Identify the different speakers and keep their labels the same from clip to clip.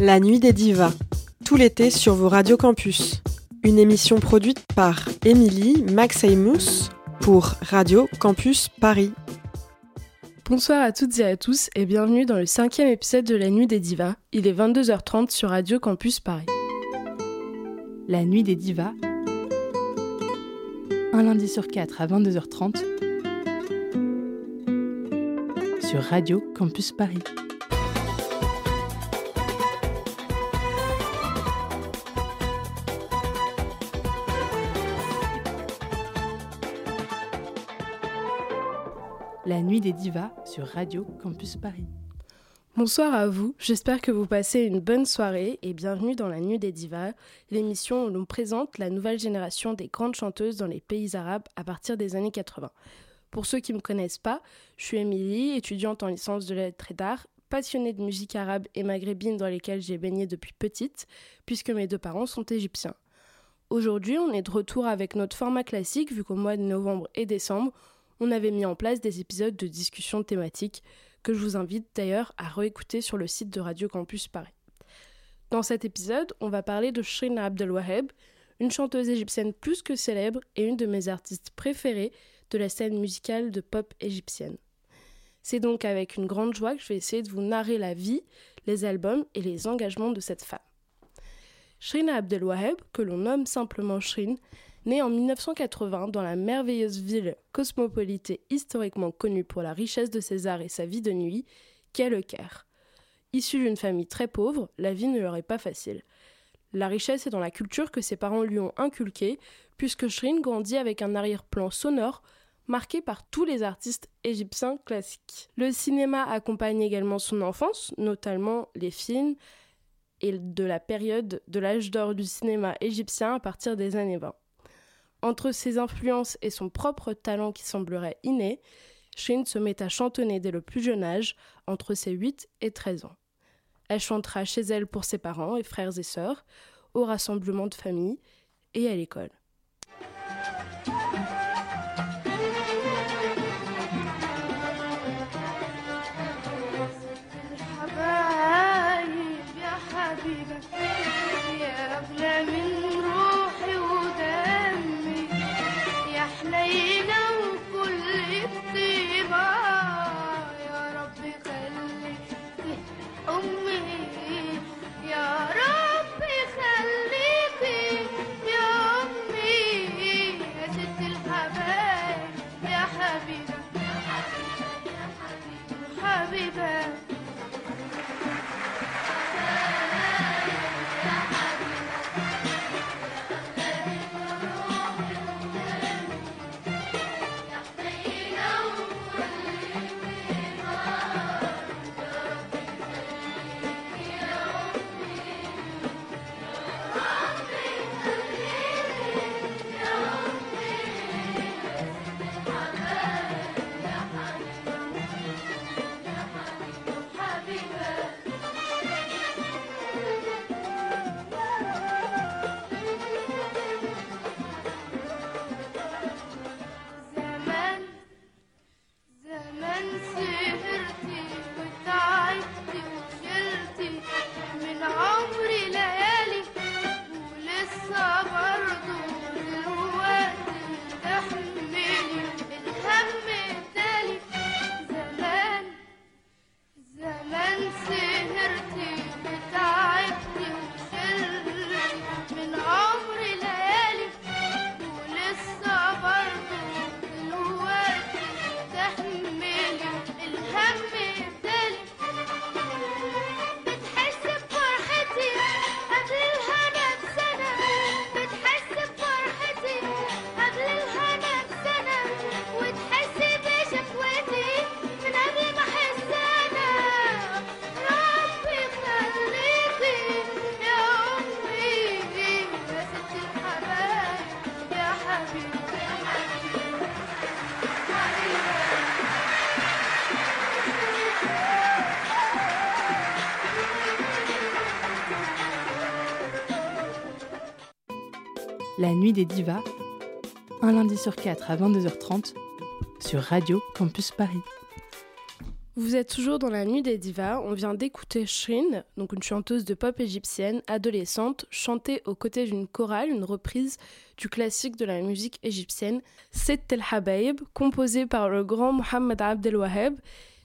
Speaker 1: La Nuit des Divas, tout l'été sur vos radios campus. Une émission produite par Émilie Maxeymous pour Radio Campus Paris.
Speaker 2: Bonsoir à toutes et à tous et bienvenue dans le cinquième épisode de La Nuit des Divas. Il est 22h30 sur Radio Campus Paris.
Speaker 3: La Nuit des Divas, un lundi sur quatre à 22h30 sur Radio Campus Paris. La nuit des divas sur Radio Campus Paris.
Speaker 2: Bonsoir à vous, j'espère que vous passez une bonne soirée et bienvenue dans la Nuit des Divas, l'émission où l'on présente la nouvelle génération des grandes chanteuses dans les pays arabes à partir des années 80. Pour ceux qui ne me connaissent pas, je suis Émilie, étudiante en licence de lettres et d'art, passionnée de musique arabe et maghrébine dans lesquelles j'ai baigné depuis petite, puisque mes deux parents sont égyptiens. Aujourd'hui, on est de retour avec notre format classique, vu qu'au mois de novembre et décembre, on avait mis en place des épisodes de discussion thématiques que je vous invite d'ailleurs à réécouter sur le site de Radio Campus Paris. Dans cet épisode, on va parler de Shrina Abdelwaheb, une chanteuse égyptienne plus que célèbre et une de mes artistes préférées de la scène musicale de pop égyptienne. C'est donc avec une grande joie que je vais essayer de vous narrer la vie, les albums et les engagements de cette femme. Shrina Abdelwaheb, que l'on nomme simplement Shrin, Née en 1980 dans la merveilleuse ville cosmopolite historiquement connue pour la richesse de ses arts et sa vie de nuit, qu'est le Caire. Issue d'une famille très pauvre, la vie ne leur est pas facile. La richesse est dans la culture que ses parents lui ont inculquée, puisque Shrin grandit avec un arrière-plan sonore marqué par tous les artistes égyptiens classiques. Le cinéma accompagne également son enfance, notamment les films et de la période de l'âge d'or du cinéma égyptien à partir des années 20. Entre ses influences et son propre talent qui semblerait inné, Shin se met à chantonner dès le plus jeune âge, entre ses 8 et 13 ans. Elle chantera chez elle pour ses parents et frères et sœurs, au rassemblement de famille et à l'école.
Speaker 3: La Nuit des Divas, un lundi sur quatre à 22h30 sur Radio Campus Paris.
Speaker 2: Vous êtes toujours dans la nuit des divas. On vient d'écouter Shrin, donc une chanteuse de pop égyptienne, adolescente, chanter aux côtés d'une chorale une reprise du classique de la musique égyptienne, Sett El Habaib, composé par le grand Mohamed Abdel Waheb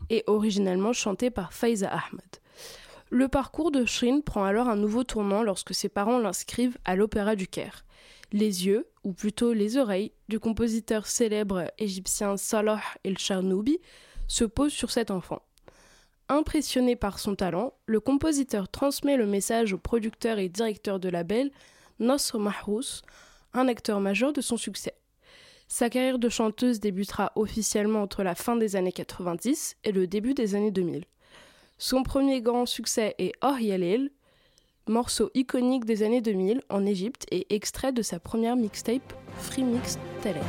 Speaker 2: et originellement chanté par Faiza Ahmed. Le parcours de Shrin prend alors un nouveau tournant lorsque ses parents l'inscrivent à l'Opéra du Caire. Les yeux, ou plutôt les oreilles, du compositeur célèbre égyptien Salah El-Charnoubi se pose sur cet enfant. Impressionné par son talent, le compositeur transmet le message au producteur et directeur de label, Nosr Mahrous, un acteur majeur de son succès. Sa carrière de chanteuse débutera officiellement entre la fin des années 90 et le début des années 2000. Son premier grand succès est Oh Yalil, morceau iconique des années 2000 en Égypte et extrait de sa première mixtape Free Mix Talent.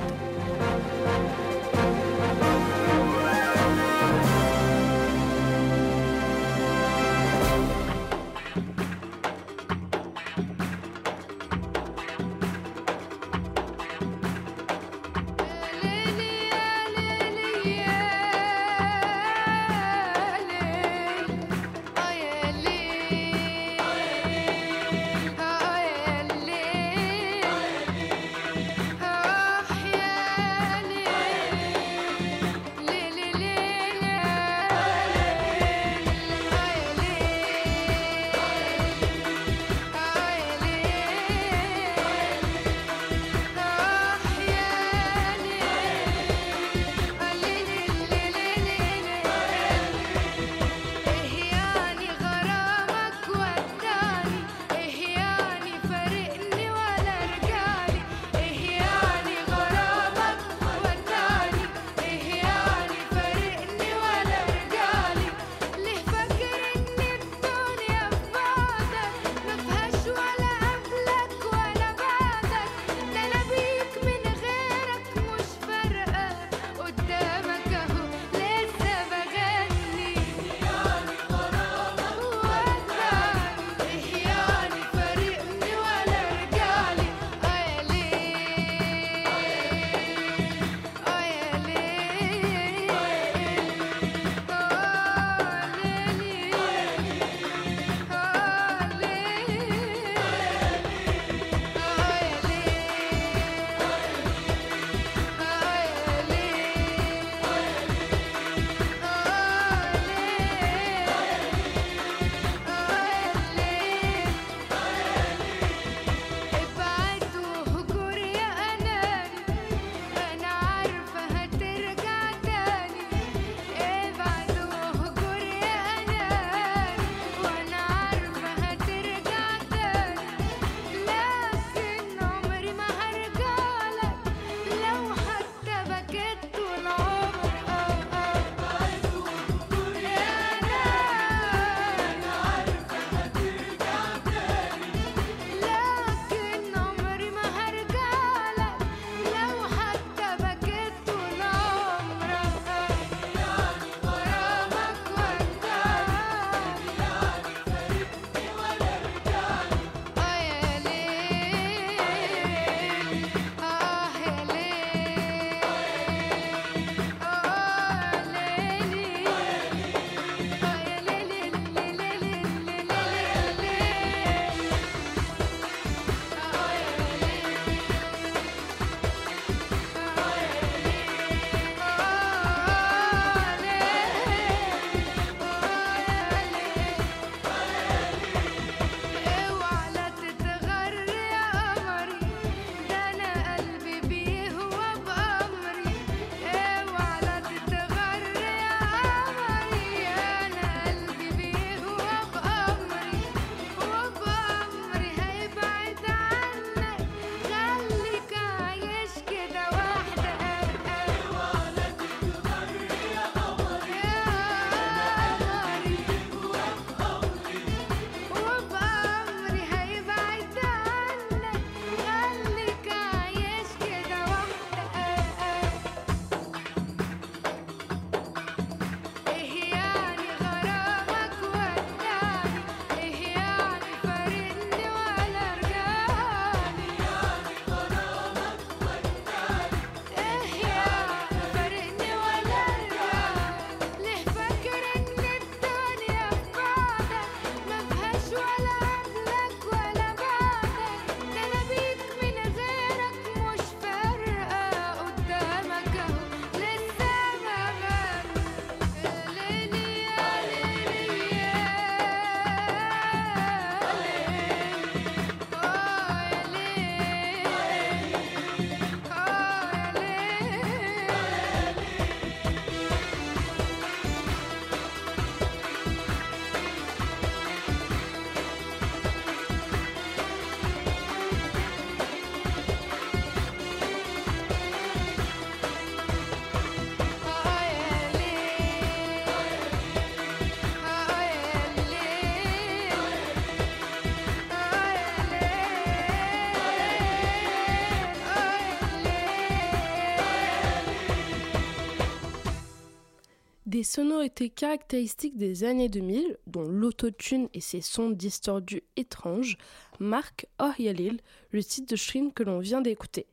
Speaker 2: Les sonorités caractéristiques des années 2000, dont l'autotune et ses sons distordus étranges, marquent Oh Yalil, le titre de Shrin que l'on vient d'écouter.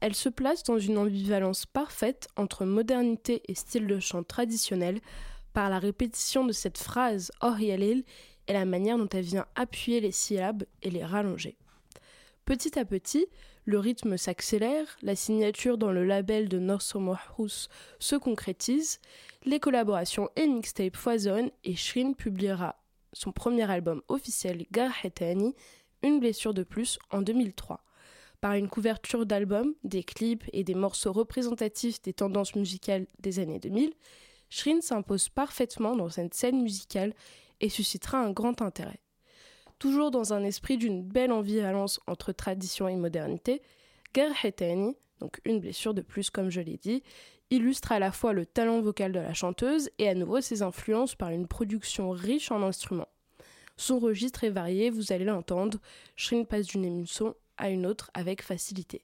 Speaker 2: Elle se place dans une ambivalence parfaite entre modernité et style de chant traditionnel par la répétition de cette phrase Oh Yalil et la manière dont elle vient appuyer les syllabes et les rallonger. Petit à petit, le rythme s'accélère, la signature dans le label de Norso Mohous se concrétise, les collaborations et mixtapes foisonnent et Shrin publiera son premier album officiel Garhetani, Une blessure de plus, en 2003. Par une couverture d'album, des clips et des morceaux représentatifs des tendances musicales des années 2000, Shrin s'impose parfaitement dans cette scène musicale et suscitera un grand intérêt. Toujours dans un esprit d'une belle ambivalence entre tradition et modernité, Gerheteni, donc une blessure de plus comme je l'ai dit, illustre à la fois le talent vocal de la chanteuse et à nouveau ses influences par une production riche en instruments. Son registre est varié, vous allez l'entendre, Shrin passe d'une émission à une autre avec facilité.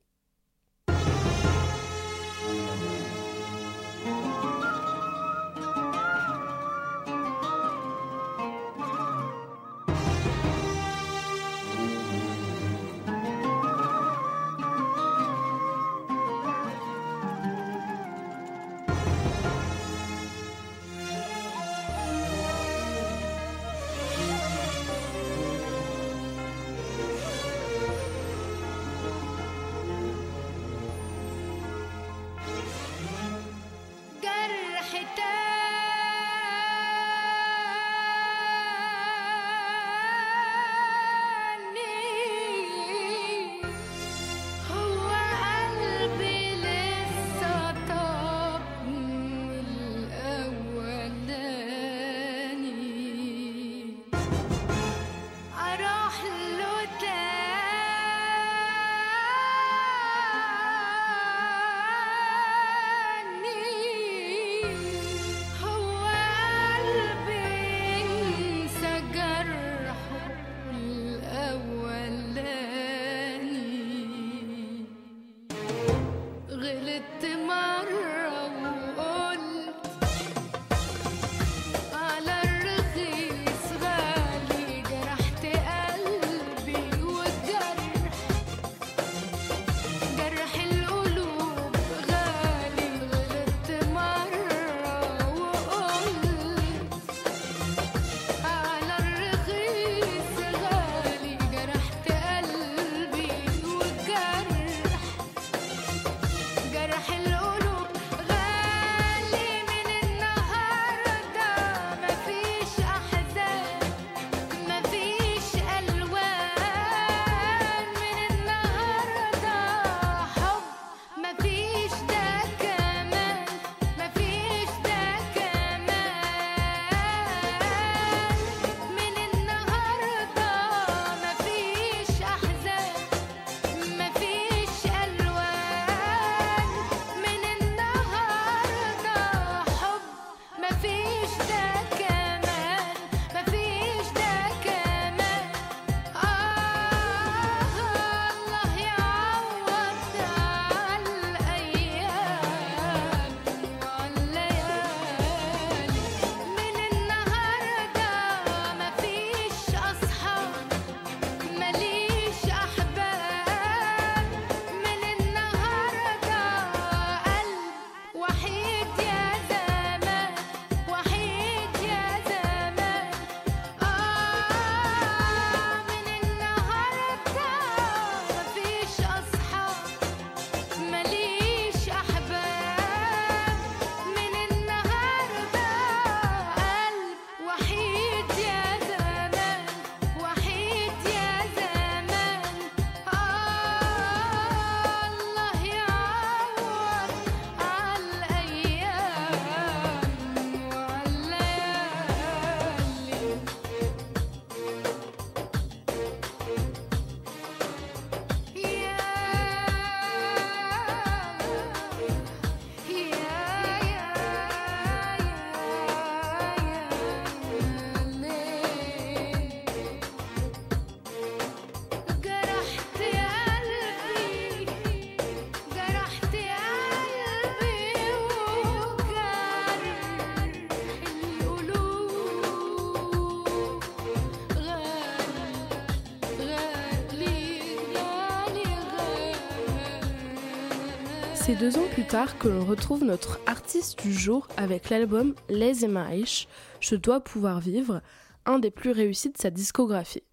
Speaker 4: C'est deux ans plus tard que l'on retrouve notre artiste du jour avec l'album Les Emmerich, Je dois pouvoir vivre, un des plus réussis de sa discographie.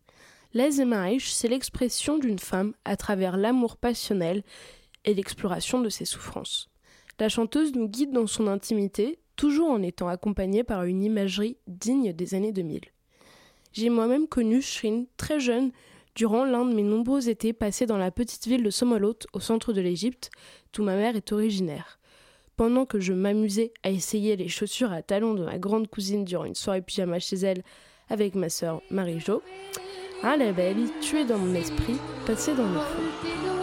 Speaker 4: Les Emmerich, c'est l'expression d'une femme à travers l'amour passionnel et l'exploration de ses souffrances. La chanteuse nous guide dans son intimité, toujours en étant accompagnée par une imagerie digne des années 2000. J'ai moi-même connu Shrin très jeune durant l'un de mes nombreux étés passés dans la petite ville de Somolot, au centre de l'Égypte, d'où ma mère est originaire. Pendant que je m'amusais à essayer les chaussures à talons de ma grande cousine durant une soirée pyjama chez elle avec ma sœur Marie-Jo, ah la belle, tu es dans mon esprit, passé dans le fond.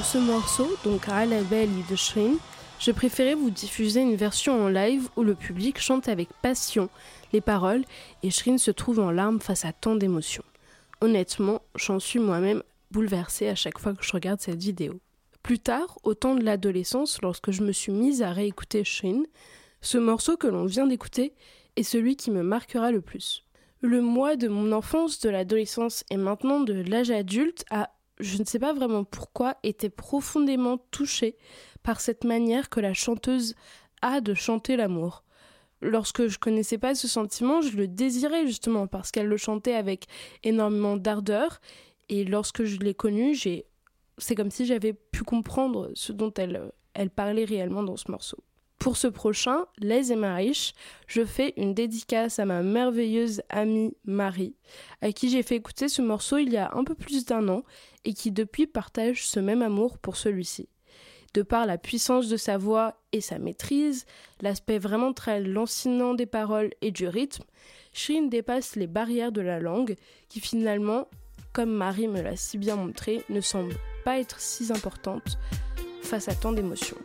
Speaker 4: Pour ce morceau, donc à la belle de Shrine, je préférais vous diffuser une version en live où le public chante avec passion les paroles et Shrine se trouve en larmes face à tant d'émotions. Honnêtement, j'en suis moi-même bouleversée à chaque fois que je regarde cette vidéo. Plus tard, au temps de l'adolescence, lorsque je me suis mise à réécouter Shrine, ce morceau que l'on vient d'écouter est celui qui me marquera le plus. Le moi de mon enfance, de l'adolescence et maintenant de l'âge adulte a, je ne sais pas vraiment pourquoi, été profondément touché par cette manière que la chanteuse a de chanter l'amour. Lorsque je connaissais pas ce sentiment, je le désirais justement parce qu'elle le chantait avec énormément d'ardeur et lorsque je l'ai connue, j'ai c'est comme si j'avais pu comprendre ce dont elle, elle parlait réellement dans ce morceau. Pour ce prochain, Les et Marish, je fais une dédicace à ma merveilleuse amie Marie, à qui j'ai fait écouter ce morceau il y a un peu plus d'un an et qui depuis partage ce même amour pour celui-ci. De par la puissance de sa voix et sa maîtrise, l'aspect vraiment très lancinant des paroles et du rythme, Shrine dépasse les barrières de la langue qui finalement, comme Marie me l'a si bien montré, ne semble pas être si importante face à tant d'émotions.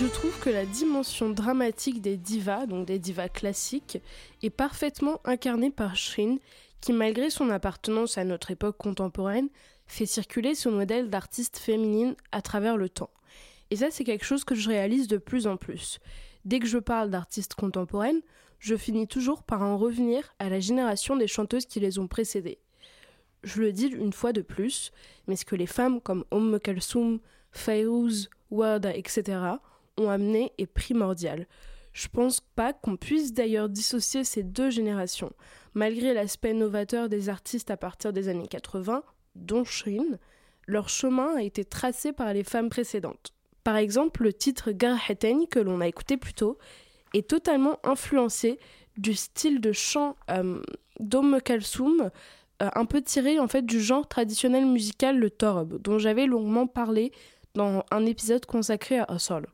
Speaker 2: Je trouve que la dimension dramatique des divas, donc des divas classiques, est parfaitement incarnée par Shrin, qui malgré son appartenance à notre époque contemporaine, fait circuler ce modèle d'artiste féminine à travers le temps. Et ça, c'est quelque chose que je réalise de plus en plus. Dès que je parle d'artistes contemporaines, je finis toujours par en revenir à la génération des chanteuses qui les ont précédées. Je le dis une fois de plus, mais ce que les femmes comme Omm Kalsoum, Fayrouz, Warda, etc. ont amené est primordial. Je pense pas qu'on puisse d'ailleurs dissocier ces deux générations. Malgré l'aspect novateur des artistes à partir des années 80, dont Shrin, leur chemin a été tracé par les femmes précédentes. Par exemple, le titre Garheten que l'on a écouté plus tôt est totalement influencé du style de chant euh, d'Omm Kalsoum, euh, un peu tiré en fait du genre traditionnel musical le torb, dont j'avais longuement parlé dans un épisode consacré à Sol.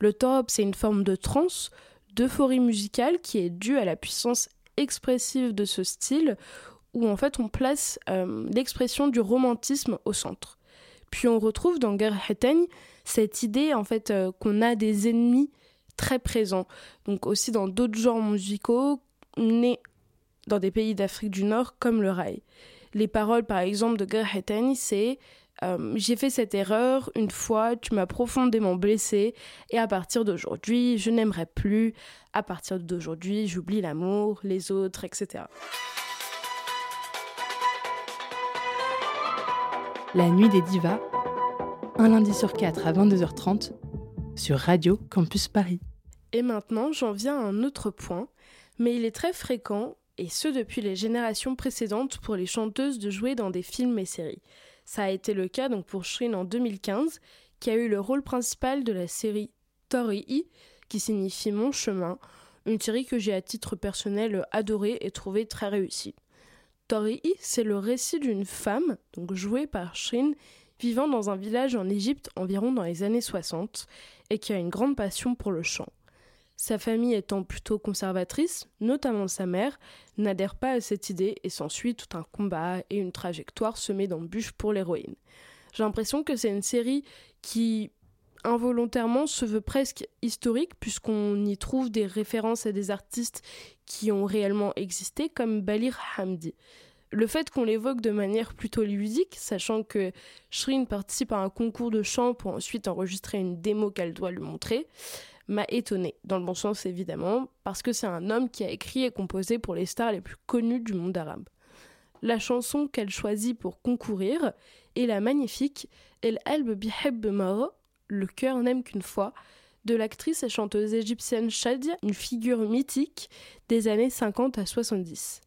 Speaker 2: Le torb, c'est une forme de trance, d'euphorie musicale qui est due à la puissance expressive de ce style, où en fait on place euh, l'expression du romantisme au centre. Puis on retrouve dans Gerheteng cette idée en fait euh, qu'on a des ennemis très présents. Donc aussi dans d'autres genres musicaux nés dans des pays d'Afrique du Nord comme le rail. Les paroles par exemple de Gerheteng c'est euh, j'ai fait cette erreur une fois, tu m'as profondément blessé, et à partir d'aujourd'hui, je n'aimerais plus. À partir d'aujourd'hui, j'oublie l'amour, les autres, etc.
Speaker 3: La nuit des divas, un lundi sur quatre à 22h30 sur Radio Campus Paris.
Speaker 2: Et maintenant, j'en viens à un autre point, mais il est très fréquent, et ce depuis les générations précédentes, pour les chanteuses de jouer dans des films et séries. Ça a été le cas donc pour Shrin en 2015, qui a eu le rôle principal de la série Tori, qui signifie Mon chemin, une série que j'ai à titre personnel adorée et trouvée très réussie. Tori, c'est le récit d'une femme, donc jouée par Shrin, vivant dans un village en Égypte environ dans les années 60 et qui a une grande passion pour le chant. Sa famille étant plutôt conservatrice, notamment sa mère, n'adhère pas à cette idée et s'ensuit tout un combat et une trajectoire semée d'embûches pour l'héroïne. J'ai l'impression que c'est une série qui involontairement se veut presque historique puisqu'on y trouve des références à des artistes qui ont réellement existé comme Balir Hamdi. Le fait qu'on l'évoque de manière plutôt ludique, sachant que Shrin participe à un concours de chant pour ensuite enregistrer une démo qu'elle doit lui montrer, m'a étonné, dans le bon sens évidemment, parce que c'est un homme qui a écrit et composé pour les stars les plus connues du monde arabe. La chanson qu'elle choisit pour concourir est la magnifique El Alb Biheb Maro, Le cœur n'aime qu'une fois, de l'actrice et chanteuse égyptienne Shadia, une figure mythique des années 50 à 70.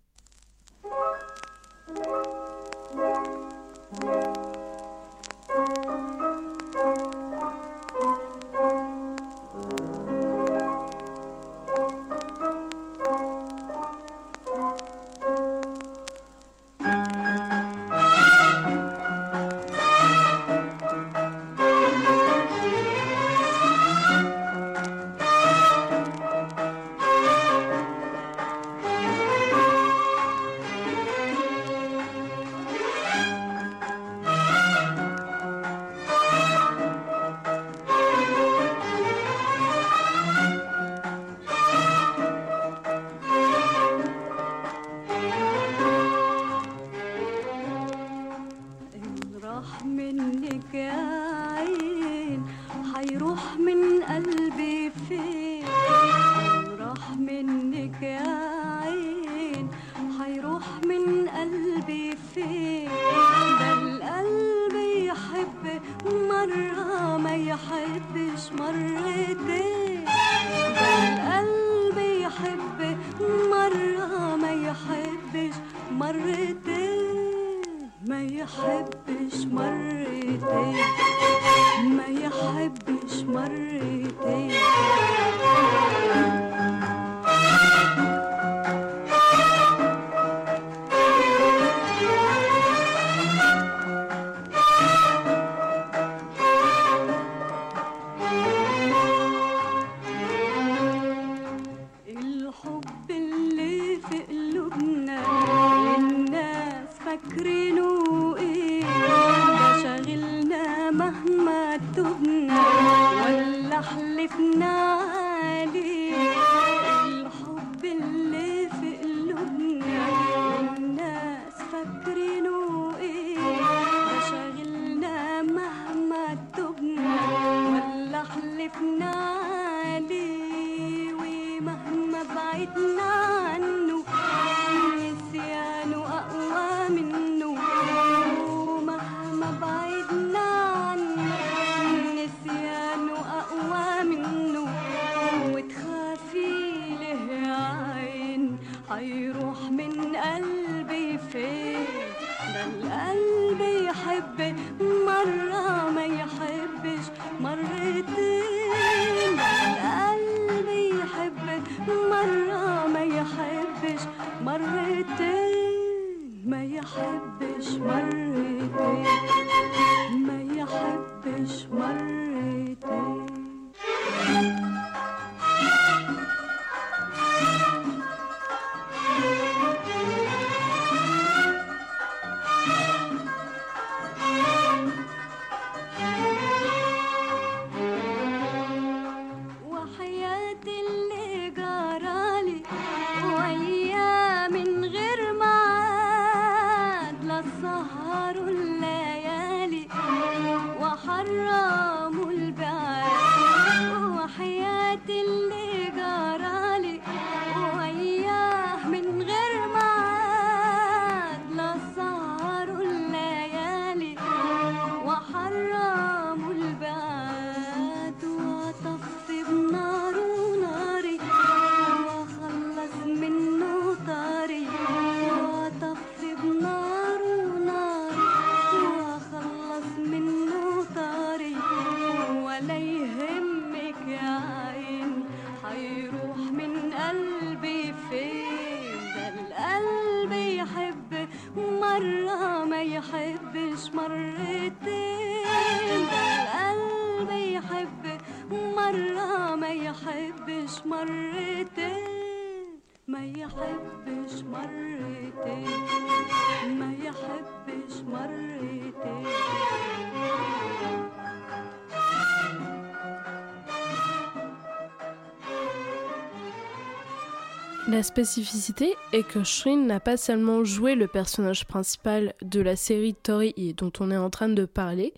Speaker 2: La spécificité est que Shrine n'a pas seulement joué le personnage principal de la série Torii dont on est en train de parler,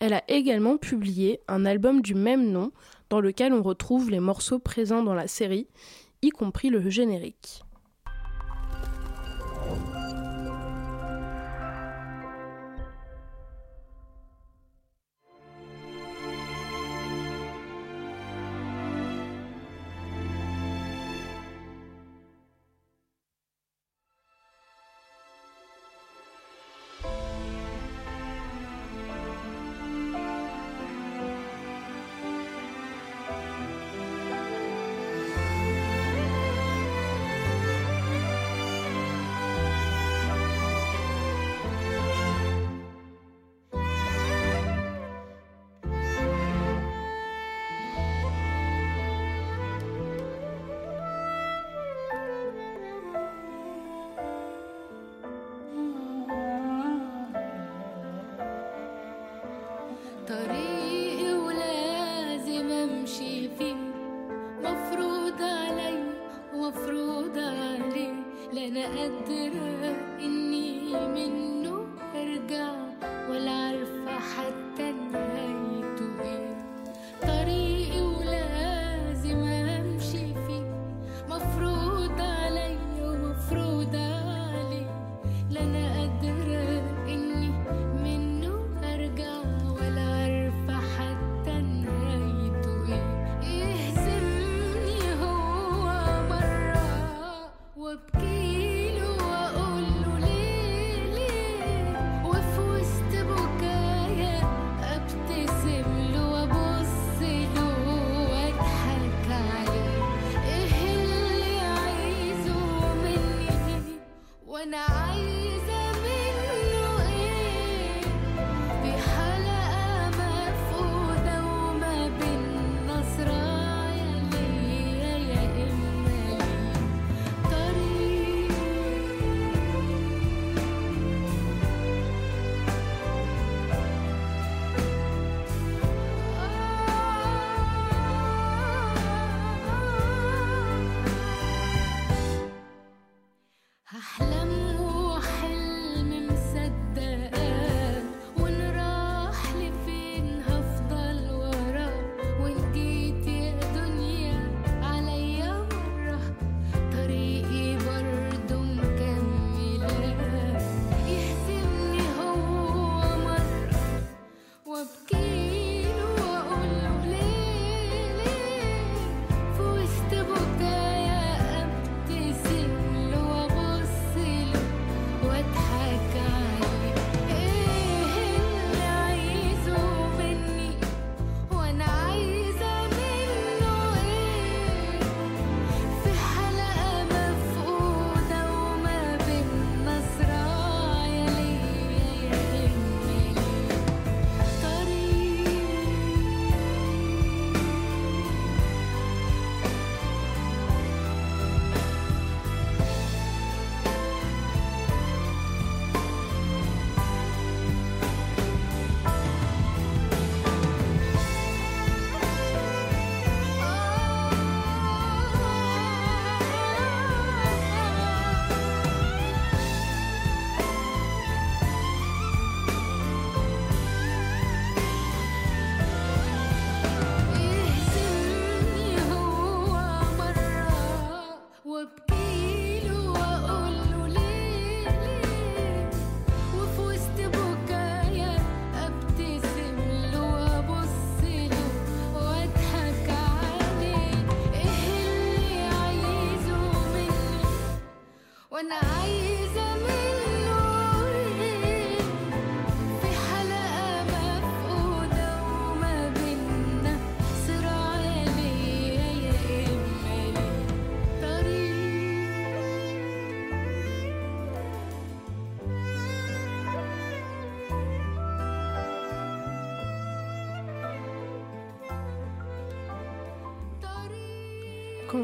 Speaker 2: elle a également publié un album du même nom dans lequel on retrouve les morceaux présents dans la série, y compris le générique.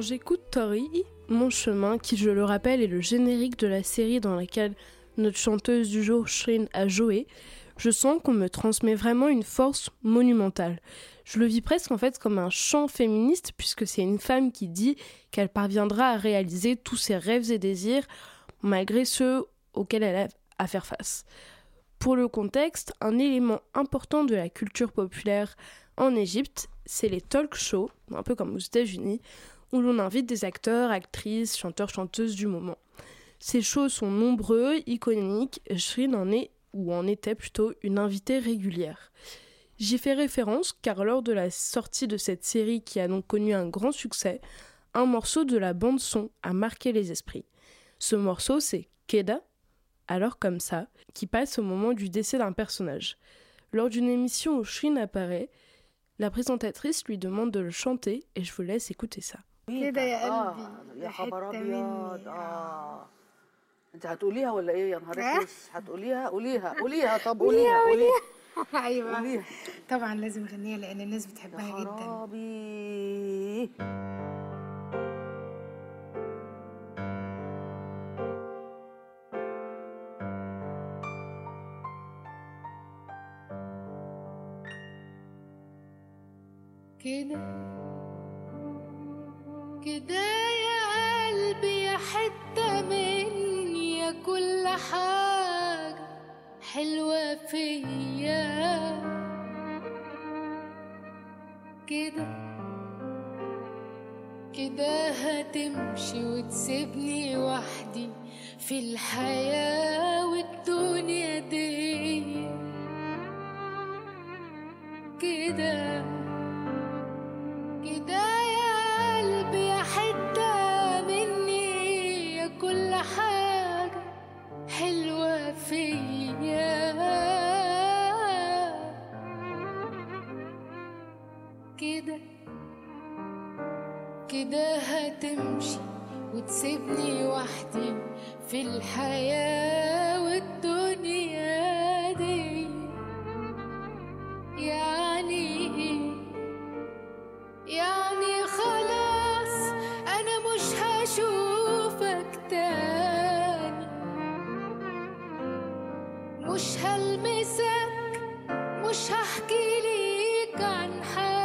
Speaker 2: Quand j'écoute Tori, Mon chemin, qui je le rappelle est le générique de la série dans laquelle notre chanteuse du jour Shrine a joué, je sens qu'on me transmet vraiment une force monumentale. Je le vis presque en fait comme un chant féministe puisque c'est une femme qui dit qu'elle parviendra à réaliser tous ses rêves et désirs malgré ceux auxquels elle a à faire face. Pour le contexte, un élément important de la culture populaire en Égypte, c'est les talk shows, un peu comme aux États-Unis, où l'on invite des acteurs, actrices, chanteurs, chanteuses du moment. Ces shows sont nombreux, iconiques, Shrin en est, ou en était plutôt, une invitée régulière. J'y fais référence car lors de la sortie de cette série qui a donc connu un grand succès, un morceau de la bande son a marqué les esprits. Ce morceau c'est Keda, alors comme ça, qui passe au moment du décès d'un personnage. Lors d'une émission où Shrin apparaît, la présentatrice lui demande de le chanter et je vous laisse écouter ça.
Speaker 4: كده يا
Speaker 5: آه،
Speaker 4: قلبي
Speaker 5: يا خبر أبيض.
Speaker 4: مني.
Speaker 5: آه. أنت هتقوليها ولا إيه؟ يا نهار
Speaker 4: آه.
Speaker 5: أسود. هتقوليها؟ قوليها. قوليها. طب قوليها. قوليها.
Speaker 4: أيوه.
Speaker 5: قوليها.
Speaker 4: طبعا لازم أغنيها لأن الناس
Speaker 5: يا
Speaker 4: بتحبها جدا.
Speaker 5: خرابي.
Speaker 4: كده. كده يا قلبي يا حتة مني يا كل حاجة حلوة فيا. كده كده هتمشي وتسيبني وحدي في الحياة والدنيا دي. كده هتمشي وتسيبني وحدي في الحياة والدنيا دي. يعني إيه؟ يعني خلاص أنا مش هشوفك تاني. مش هلمسك مش هحكي ليك عن حاجة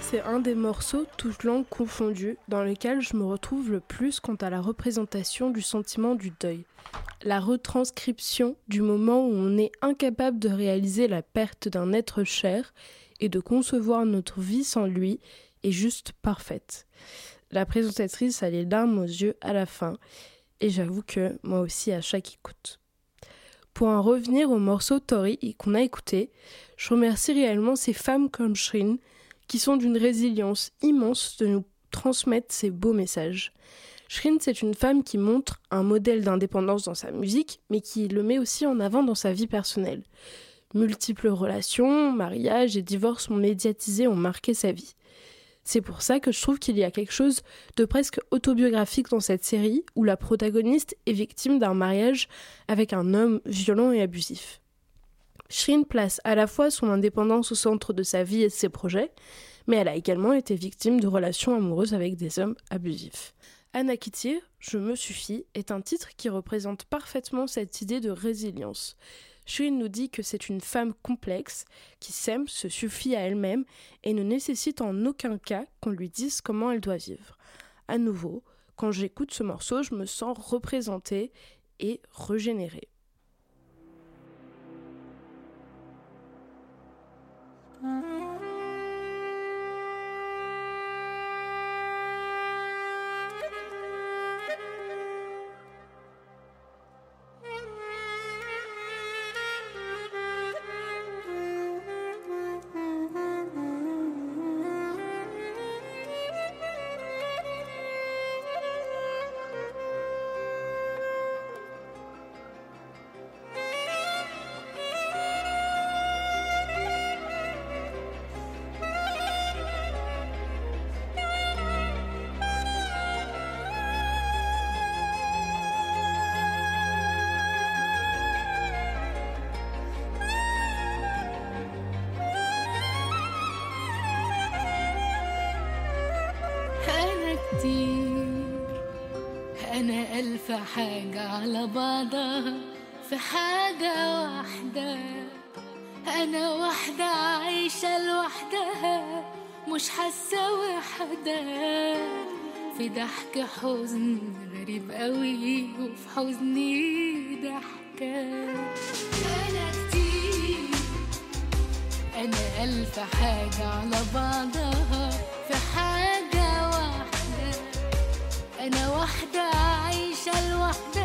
Speaker 2: C'est un des morceaux, toutes langues confondues, dans lesquels je me retrouve le plus quant à la représentation du sentiment du deuil. La retranscription du moment où on est incapable de réaliser la perte d'un être cher et de concevoir notre vie sans lui est juste parfaite. La présentatrice a les larmes aux yeux à la fin, et j'avoue que moi aussi à chaque écoute. Pour en revenir au morceau Tori qu'on a écouté, je remercie réellement ces femmes comme Shrin qui sont d'une résilience immense de nous transmettre ces beaux messages. Shirin, c'est une femme qui montre un modèle d'indépendance dans sa musique, mais qui le met aussi en avant dans sa vie personnelle. Multiples relations, mariages et divorces médiatisés ont marqué sa vie. C'est pour ça que je trouve qu'il y a quelque chose de presque autobiographique dans cette série où la protagoniste est victime d'un mariage avec un homme violent et abusif. Shirin place à la fois son indépendance au centre de sa vie et de ses projets, mais elle a également été victime de relations amoureuses avec des hommes abusifs. Anna Je me suffis, est un titre qui représente parfaitement cette idée de résilience. Shirin nous dit que c'est une femme complexe qui s'aime, se suffit à elle-même et ne nécessite en aucun cas qu'on lui dise comment elle doit vivre. À nouveau, quand j'écoute ce morceau, je me sens représentée et régénérée.
Speaker 4: Música بعضها في حاجة واحدة. أنا واحدة عايشة لوحدها مش حاسة وحدة. في ضحك حزن غريب قوي وفي حزني ضحكة أنا كتير أنا ألف حاجة على بعضها. في حاجة واحدة أنا واحدة عايشة لوحدها.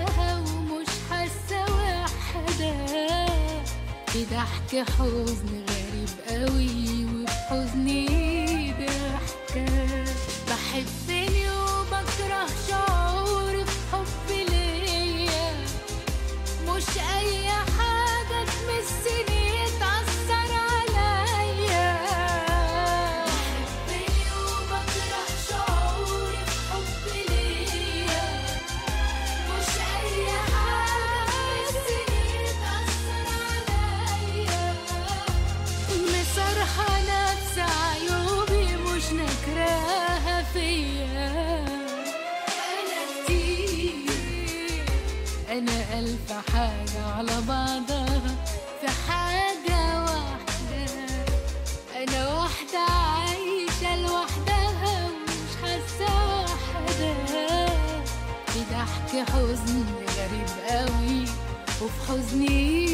Speaker 4: في ضحك حزن غريب قوي وفي حزني ضحكة. بحبني ألف حاجة على بعضها. في حاجة واحدة أنا واحدة عايشة لوحدها ومش حاسة وحدة في ضحك حزن غريب قوي وفي حزني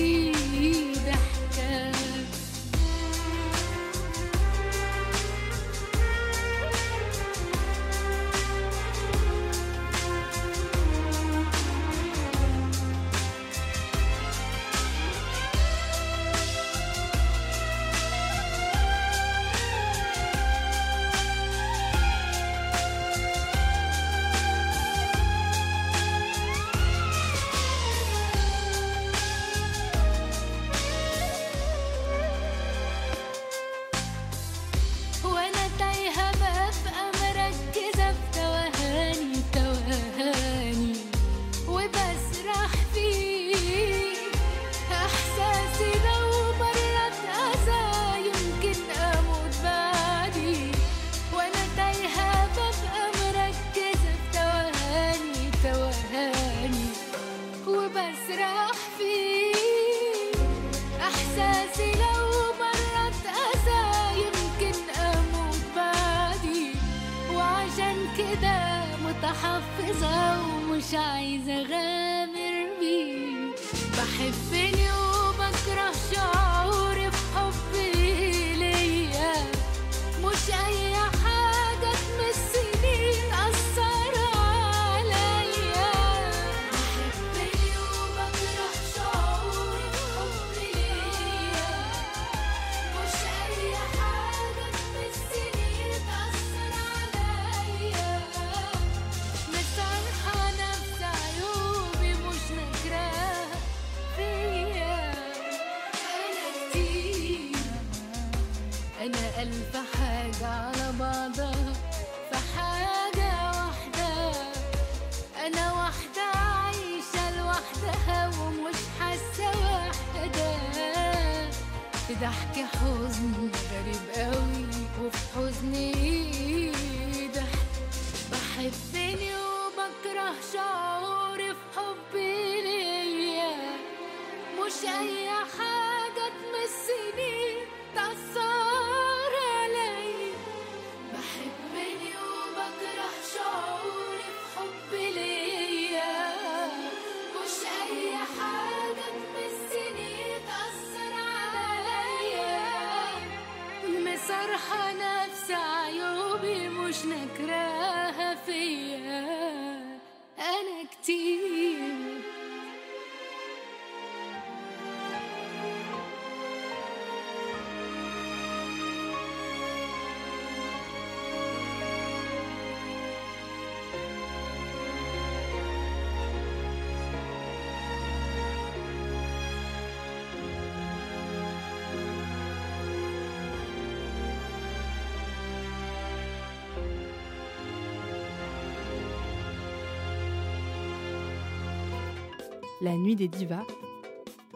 Speaker 3: La nuit des divas,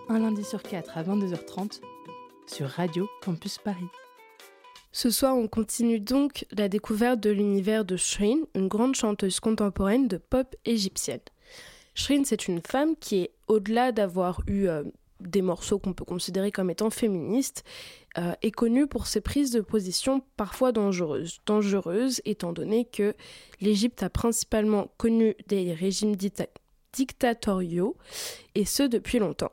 Speaker 3: un lundi sur quatre à 22h30 sur Radio Campus Paris.
Speaker 2: Ce soir, on continue donc la découverte de l'univers de Shrin, une grande chanteuse contemporaine de pop égyptienne. Shrin, c'est une femme qui est, au-delà d'avoir eu euh, des morceaux qu'on peut considérer comme étant féministes, euh, est connue pour ses prises de position parfois dangereuses. Dangereuses étant donné que l'Égypte a principalement connu des régimes dita- dictatoriaux, et ce depuis longtemps.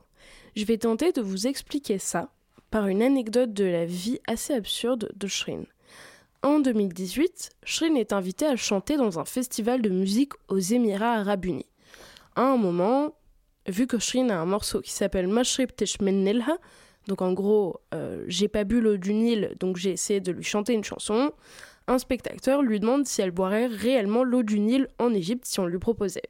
Speaker 2: Je vais tenter de vous expliquer ça par une anecdote de la vie assez absurde de Shrin. En 2018, Shrin est invitée à chanter dans un festival de musique aux Émirats arabes unis. À un moment, vu que Shrin a un morceau qui s'appelle Mashrib Teshmen Nilha, donc en gros, euh, j'ai pas bu l'eau du Nil, donc j'ai essayé de lui chanter une chanson, un spectateur lui demande si elle boirait réellement l'eau du Nil en Égypte si on lui proposait.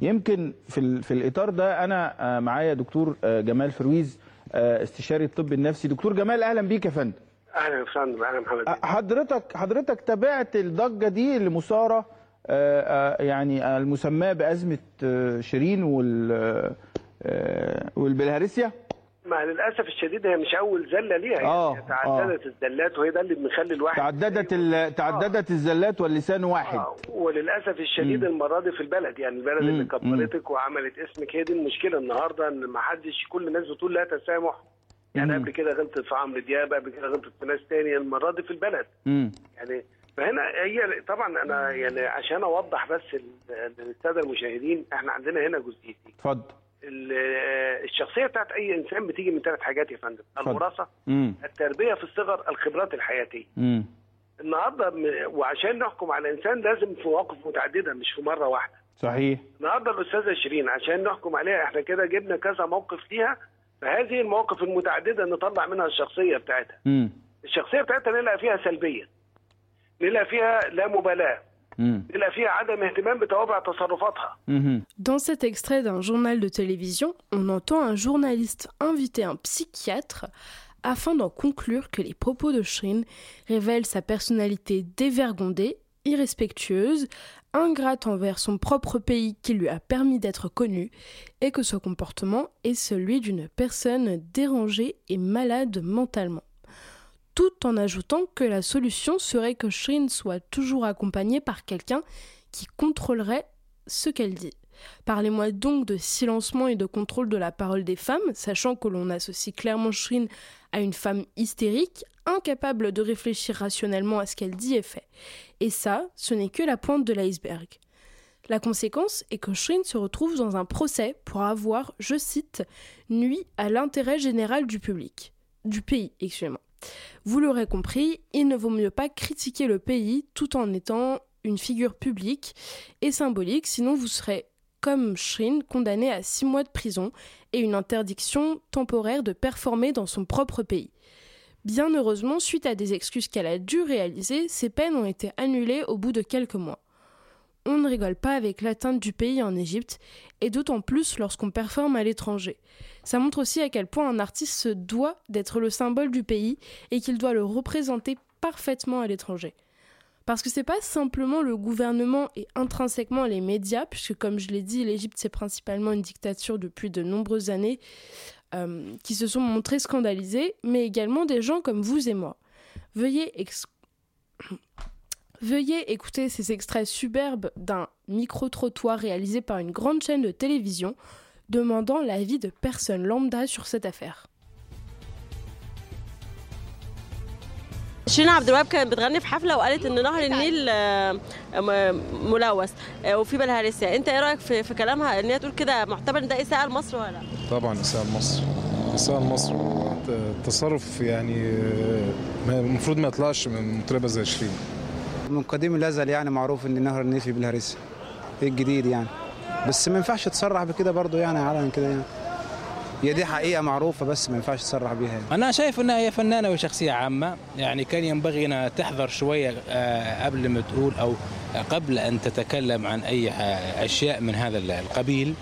Speaker 6: يمكن في, في الإطار ده أنا آه، معايا دكتور آه، جمال فرويز آه، استشاري الطب النفسي. دكتور جمال أهلا بيك يا فندم.
Speaker 7: أهلا وسهلا أهلا محمد.
Speaker 6: حضرتك حضرتك تابعت الضجة دي اللي مثاره يعني المسماة بأزمة شيرين وال والبلهارسيا؟
Speaker 7: مع للأسف الشديد هي مش أول زلة ليها.
Speaker 6: آه،
Speaker 7: يعني تعددت الزلات وهي ده اللي مخلي الواحد
Speaker 6: تعددت ال- تعددت الزلات واللسان واحد.
Speaker 7: آه، وللأسف الشديد المرة دي في البلد يعني البلد اللي. كبرتك وعملت اسمك هي دي المشكلة النهارده إن ما حدش كل الناس بتقول لا تسامح. يعني. قبل كده غلطت في عمرو دياب قبل كده غلطت في ناس تانية المرة دي في البلد. يعني فهنا هي طبعا أنا يعني عشان أوضح بس للساده المشاهدين إحنا عندنا هنا جزئيتين.
Speaker 6: اتفضل.
Speaker 7: الشخصية بتاعت أي إنسان بتيجي من ثلاث حاجات يا فندم.
Speaker 6: الوراثة.
Speaker 7: التربية في الصغر الخبرات الحياتية
Speaker 6: مم.
Speaker 7: النهارده وعشان نحكم على إنسان لازم في مواقف متعددة مش في مرة واحدة
Speaker 6: صحيح
Speaker 7: النهارده الأستاذة شيرين عشان نحكم عليها إحنا كده جبنا كذا موقف ليها فهذه المواقف المتعددة نطلع منها الشخصية بتاعتها
Speaker 6: مم.
Speaker 7: الشخصية بتاعتها نلاقي فيها سلبية نلاقي فيها لا مبالاة Mm-hmm.
Speaker 6: Mm-hmm.
Speaker 2: Dans cet extrait d'un journal de télévision, on entend un journaliste inviter un psychiatre afin d'en conclure que les propos de Shrine révèlent sa personnalité dévergondée, irrespectueuse, ingrate envers son propre pays qui lui a permis d'être connu, et que son comportement est celui d'une personne dérangée et malade mentalement. Tout en ajoutant que la solution serait que Shrin soit toujours accompagnée par quelqu'un qui contrôlerait ce qu'elle dit. Parlez-moi donc de silencement et de contrôle de la parole des femmes, sachant que l'on associe clairement Shrin à une femme hystérique, incapable de réfléchir rationnellement à ce qu'elle dit et fait. Et ça, ce n'est que la pointe de l'iceberg. La conséquence est que Shrin se retrouve dans un procès pour avoir, je cite, nuit à l'intérêt général du public, du pays, excusez-moi. Vous l'aurez compris, il ne vaut mieux pas critiquer le pays tout en étant une figure publique et symbolique, sinon vous serez, comme Shrin, condamné à six mois de prison et une interdiction temporaire de performer dans son propre pays. Bien heureusement, suite à des excuses qu'elle a dû réaliser, ces peines ont été annulées au bout de quelques mois. On ne rigole pas avec l'atteinte du pays en Égypte, et d'autant plus lorsqu'on performe à l'étranger. Ça montre aussi à quel point un artiste se doit d'être le symbole du pays et qu'il doit le représenter parfaitement à l'étranger. Parce que c'est pas simplement le gouvernement et intrinsèquement les médias, puisque comme je l'ai dit, l'Égypte c'est principalement une dictature depuis de nombreuses années, euh, qui se sont montrés scandalisés, mais également des gens comme vous et moi. Veuillez, Veuillez écouter ces extraits superbes d'un micro-trottoir réalisé par une grande chaîne de télévision demandant l'avis de personnes lambda sur cette affaire.
Speaker 8: شيرين عبد الوهاب كانت بتغني في حفله وقالت ان نهر النيل آه، م- ملوث آه، وفي بالها رسالة انت ايه رايك في, في كلامها ان هي تقول كده معتبر ان ده اساءه لمصر ولا لا؟
Speaker 9: طبعا إساءة لمصر إساءة لمصر تصرف يعني آه، ما- المفروض ما يطلعش من مطربة زي شيرين
Speaker 10: من قديم الأزل يعني معروف إن نهر النيل في بالهرسه إيه الجديد يعني. بس ما ينفعش تصرح بكده برضه يعني علنا كده يعني. هي دي حقيقة معروفة بس ما ينفعش تصرح بيها يعني.
Speaker 11: أنا شايف أنها هي فنانة وشخصية عامة. يعني كان ينبغي أنها تحذر شوية آه، قبل ما تقول أو قبل أن تتكلم عن أي ح- أشياء من هذا القبيل.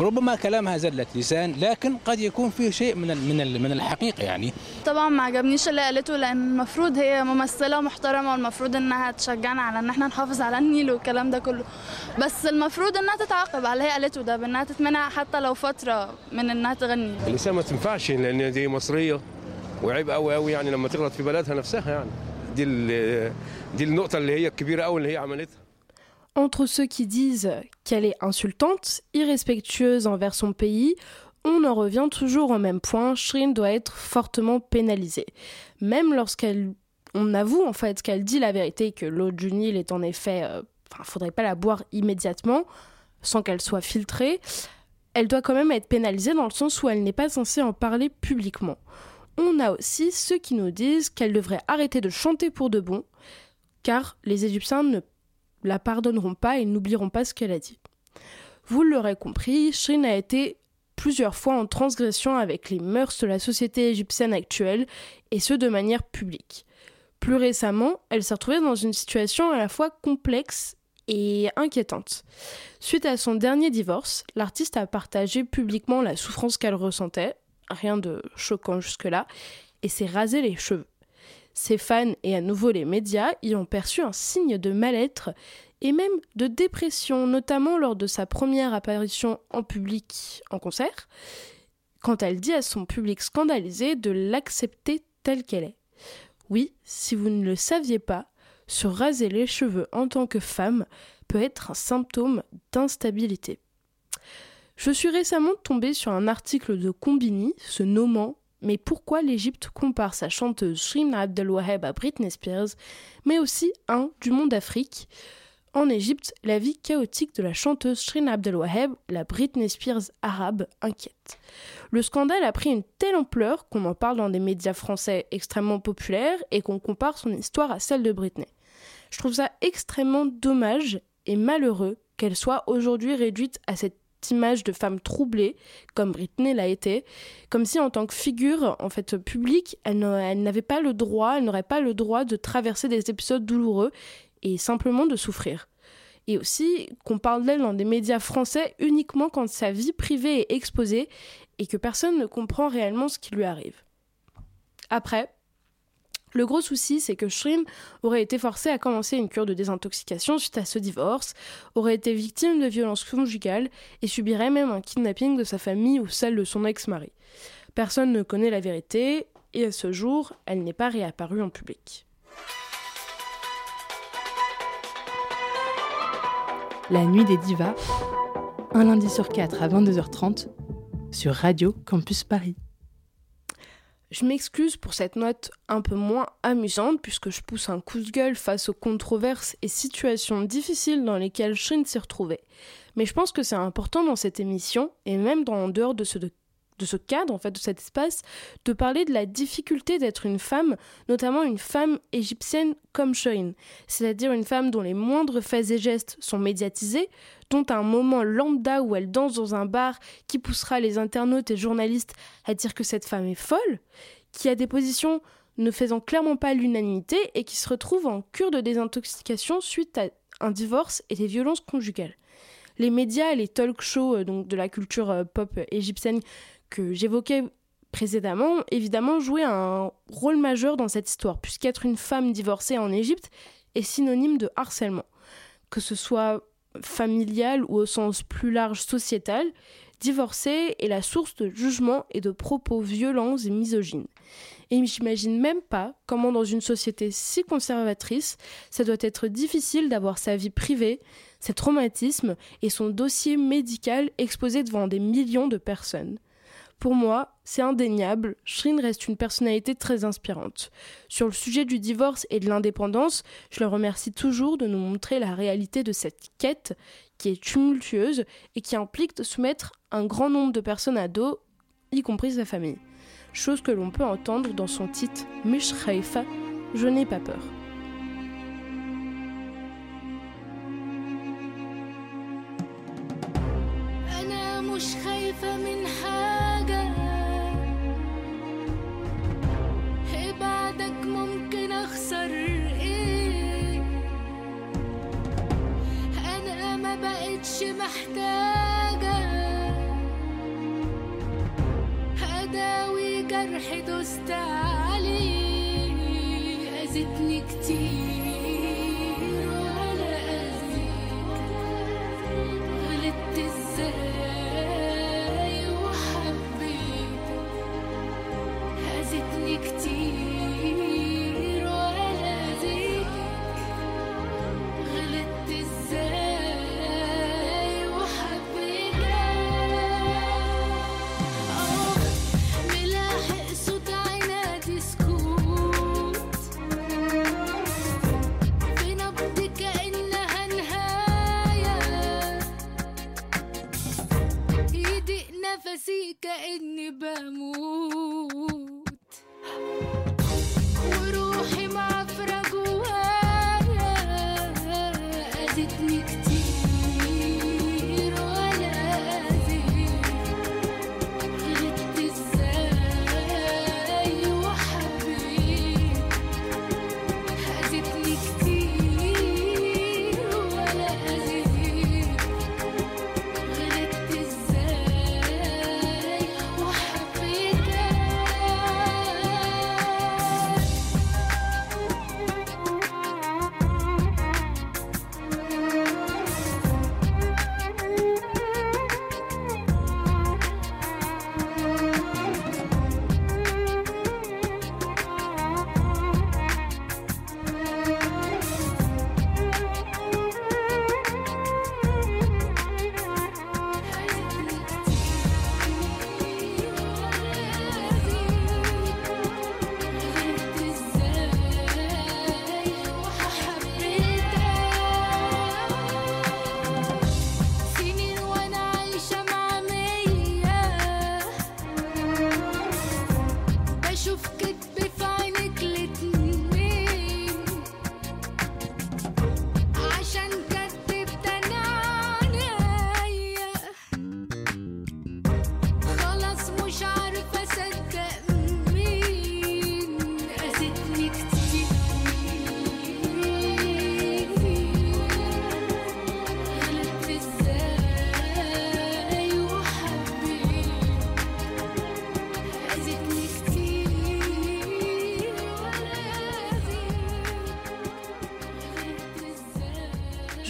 Speaker 11: ربما كلامها زلة لسان لكن قد يكون فيه شيء من من من الحقيقة يعني.
Speaker 12: طبعا ما عجبنيش اللي قالته لأن المفروض هي ممثلة محترمة والمفروض إنها تشجعنا على إن إحنا نحافظ على النيل والكلام ده كله. بس المفروض إنها تتعاقب على اللي هي قالته ده بإنها تتمنع حتى لو فترة من إنها تغني.
Speaker 13: الإنسان ما تنفعش لأن دي مصرية وعيب قوي قوي يعني لما تغلط في بلدها نفسها يعني. دي ال- دي النقطة اللي هي الكبيرة قوي اللي هي عملتها.
Speaker 2: Entre ceux qui disent qu'elle est insultante, irrespectueuse envers son pays, on en revient toujours au même point, Shrin doit être fortement pénalisée. Même lorsqu'elle on avoue en fait qu'elle dit la vérité que l'eau du Nil est en effet euh, enfin faudrait pas la boire immédiatement sans qu'elle soit filtrée, elle doit quand même être pénalisée dans le sens où elle n'est pas censée en parler publiquement. On a aussi ceux qui nous disent qu'elle devrait arrêter de chanter pour de bon car les Égyptiens ne la pardonneront pas et n'oublieront pas ce qu'elle a dit. Vous l'aurez compris, Shrin a été plusieurs fois en transgression avec les mœurs de la société égyptienne actuelle, et ce de manière publique. Plus récemment, elle s'est retrouvée dans une situation à la fois complexe et inquiétante. Suite à son dernier divorce, l'artiste a partagé publiquement la souffrance qu'elle ressentait, rien de choquant jusque-là, et s'est rasé les cheveux. Ses fans et à nouveau les médias y ont perçu un signe de mal-être et même de dépression, notamment lors de sa première apparition en public en concert, quand elle dit à son public scandalisé de l'accepter telle qu'elle est. Oui, si vous ne le saviez pas, se raser les cheveux en tant que femme peut être un symptôme d'instabilité. Je suis récemment tombée sur un article de Combini se nommant Mais pourquoi l'Égypte compare sa chanteuse Shrin Abdel Waheb à Britney Spears, mais aussi un du monde Afrique En Égypte, la vie chaotique de la chanteuse Shrin Abdel Waheb, la Britney Spears arabe, inquiète. Le scandale a pris une telle ampleur qu'on en parle dans des médias français extrêmement populaires et qu'on compare son histoire à celle de Britney. Je trouve ça extrêmement dommage et malheureux qu'elle soit aujourd'hui réduite à cette image de femme troublée, comme Britney l'a été, comme si en tant que figure en fait publique, elle n'a- elle n'avait pas le droit, elle n'aurait pas le droit de traverser des épisodes douloureux et simplement de souffrir. Et aussi qu'on parle d'elle dans des médias français uniquement quand sa vie privée est exposée et que personne ne comprend réellement ce qui lui arrive. Après, le gros souci, c'est que Shrin aurait été forcée à commencer une cure de désintoxication suite à ce divorce, aurait été victime de violences conjugales et subirait même un kidnapping de sa famille ou celle de son ex-mari. Personne ne connaît la vérité et à ce jour, elle n'est pas réapparue en public.
Speaker 3: La nuit des divas, un lundi sur quatre à 22h30 sur Radio Campus Paris.
Speaker 2: Je m'excuse pour cette note un peu moins amusante puisque je pousse un coup de gueule face aux controverses et situations difficiles dans lesquelles Shin s'est retrouvée. Mais je pense que c'est important dans cette émission et même en dehors de ce, de ce cadre, en fait, de cet espace, de parler de la difficulté d'être une femme, notamment une femme égyptienne comme Shoin, c'est-à-dire une femme dont les moindres faits et gestes sont médiatisés, dont un moment lambda où elle danse dans un bar qui poussera les internautes et journalistes à dire que cette femme est folle, qui a des positions ne faisant clairement pas l'unanimité et qui se retrouve en cure de désintoxication suite à un divorce et des violences conjugales. Les médias et les talk shows euh, donc de la culture euh, pop égyptienne que j'évoquais précédemment, évidemment, jouaient un rôle majeur dans cette histoire, puisqu'être une femme divorcée en Égypte est synonyme de harcèlement. Que ce soit familial ou au sens plus large sociétal, divorcer est la source de jugements et de propos violents et misogynes. Et j'imagine même pas comment dans une société si conservatrice, ça doit être difficile d'avoir sa vie privée, ses traumatismes et son dossier médical exposé devant des millions de personnes. Pour moi, c'est indéniable, Shrine reste une personnalité très inspirante. Sur le sujet du divorce et de l'indépendance, je le remercie toujours de nous montrer la réalité de cette quête qui est tumultueuse et qui implique de soumettre un grand nombre de personnes à dos, y compris sa famille. Chose que l'on peut entendre dans son titre Mishreifa, Je n'ai pas peur.
Speaker 4: بقتش محتاجة. أداوي جرح دوست عليه أذتني كتير.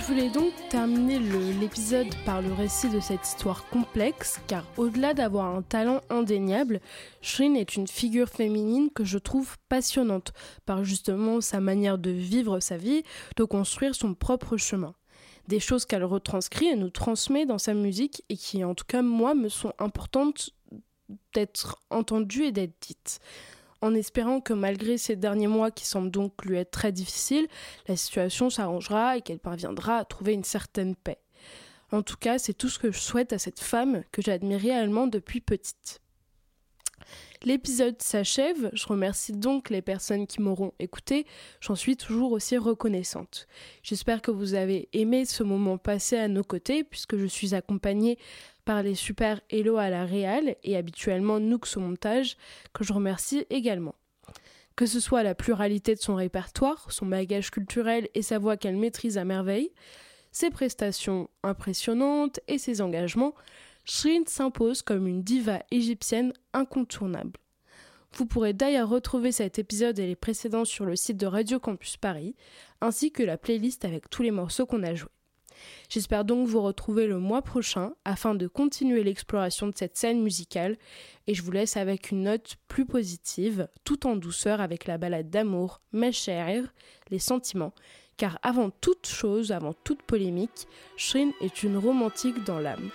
Speaker 2: Voulais donc terminer l'épisode par le récit de cette histoire complexe, car au-delà d'avoir un talent indéniable, Shrine est une figure féminine que je trouve passionnante, par justement sa manière de vivre sa vie, de construire son propre chemin. Des choses qu'elle retranscrit et nous transmet dans sa musique et qui, en tout cas, moi, me sont importantes d'être entendues et d'être dites en espérant que malgré ces derniers mois qui semblent donc lui être très difficiles, la situation s'arrangera et qu'elle parviendra à trouver une certaine paix. En tout cas, c'est tout ce que je souhaite à cette femme que j'admire réellement depuis petite.
Speaker 4: L'épisode s'achève, je remercie donc les personnes qui m'auront écouté, j'en suis toujours aussi reconnaissante. J'espère que vous avez aimé ce moment passé à nos côtés, puisque je suis accompagnée par les super Hello à la Réal et habituellement Nooks au montage, que je remercie également. Que ce soit la pluralité de son répertoire, son bagage culturel et sa voix qu'elle maîtrise à merveille, ses prestations impressionnantes et ses engagements, Shrin s'impose comme une diva égyptienne incontournable. Vous pourrez d'ailleurs retrouver cet épisode et les précédents sur le site de Radio Campus Paris, ainsi que la playlist avec tous les morceaux qu'on a joués. J'espère donc vous retrouver le mois prochain afin de continuer l'exploration de cette scène musicale et je vous laisse avec une note plus positive, tout en douceur avec la balade d'amour, mes chers, les sentiments, car avant toute chose, avant toute polémique, Shrin est une romantique dans l'âme.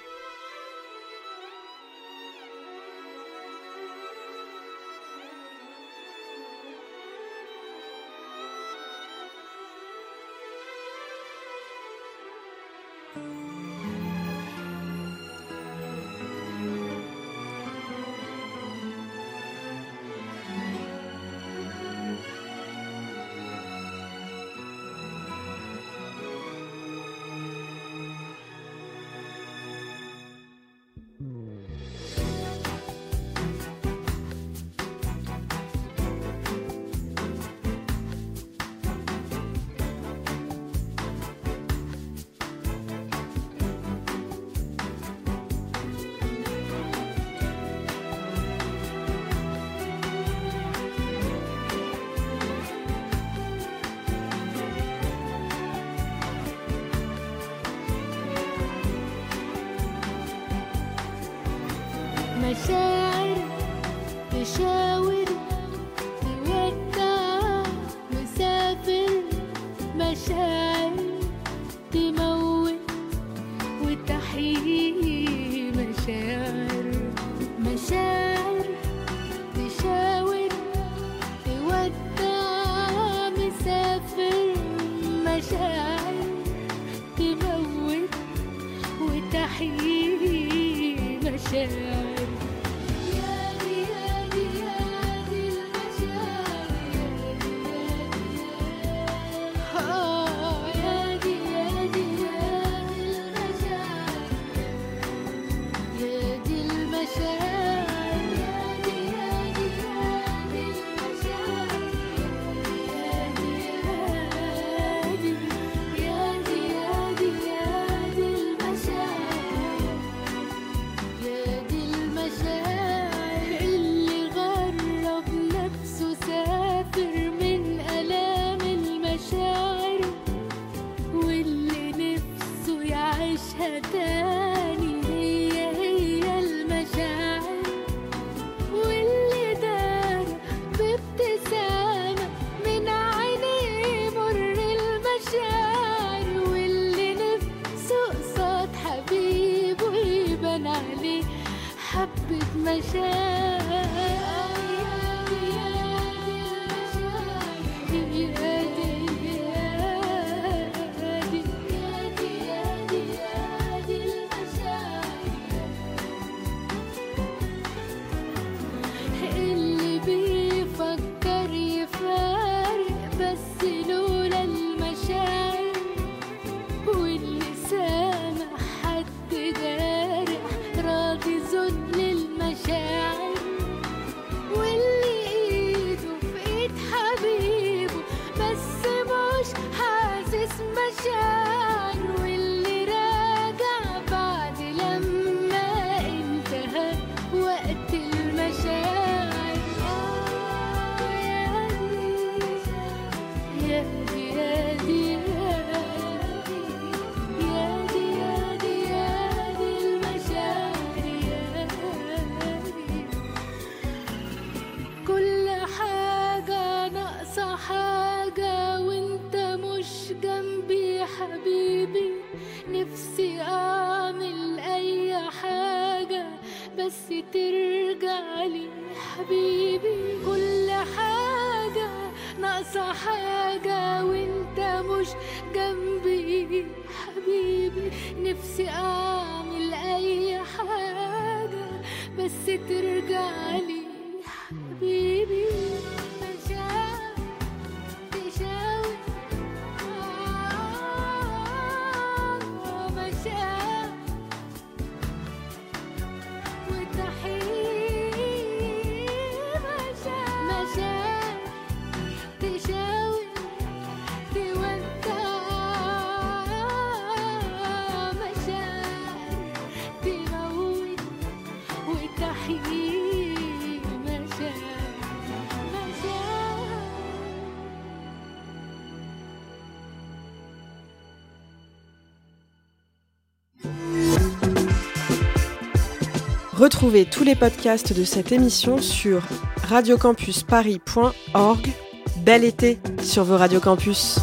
Speaker 1: Retrouvez tous les podcasts de cette émission sur radiocampusparis.org. Bel été sur vos radiocampus.